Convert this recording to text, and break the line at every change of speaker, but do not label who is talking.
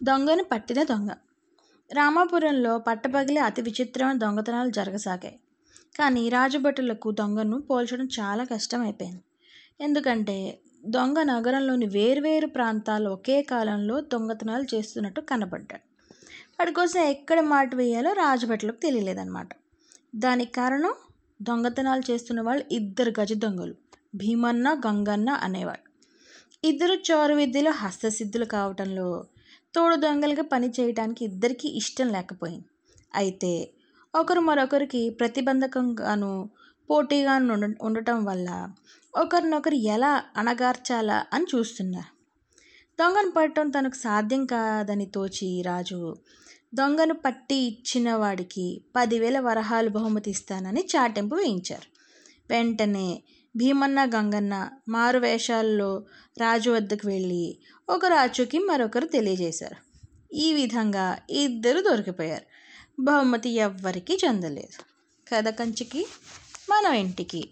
దొంగను పట్టిన దొంగ. రామాపురంలో పట్టపగిలి అతి విచిత్రమైన దొంగతనాలు జరగసాగాయి. కానీ రాజభటులకు దొంగను పోల్చడం చాలా కష్టమైపోయింది. ఎందుకంటే దొంగ నగరంలోని వేర్వేరు ప్రాంతాల్లో ఒకే కాలంలో దొంగతనాలు చేస్తున్నట్టు కనబడ్డాడు వాడి కోసం ఎక్కడ మాట వేయాలో రాజభటులకు తెలియలేదన్నమాట. దానికి కారణం దొంగతనాలు చేస్తున్న వాళ్ళు ఇద్దరు గజ దొంగలు భీమన్న గంగన్న అనేవాడు ఇద్దరు చోరు విద్యలో హస్తసిద్ధులు కావటంలో తోడు దొంగలుగా పని చేయడానికి ఇద్దరికీ ఇష్టం లేకపోయింది. అయితే ఒకరు మరొకరికి ప్రతిబంధకంగాను పోటీగాను ఉండ ఉండటం వల్ల ఒకరినొకరు ఎలా అణగార్చాలా అని చూస్తున్నారు. దొంగను పట్టడం తనకు సాధ్యం కాదని తోచి రాజు దొంగను పట్టి ఇచ్చిన వాడికి పదివేల వరహాలు బహుమతి ఇస్తానని చాటింపు వేయించారు. వెంటనే భీమన్న గంగన్న మారు వేషాల్లో రాజు వద్దకు వెళ్ళి ఒక రాజుకి మరొకరు తెలియజేశారు. ఈ విధంగా ఇద్దరు దొరికిపోయారు. బహుమతి ఎవ్వరికీ చెందలేదు. కథ కంచికి మనం ఇంటికి.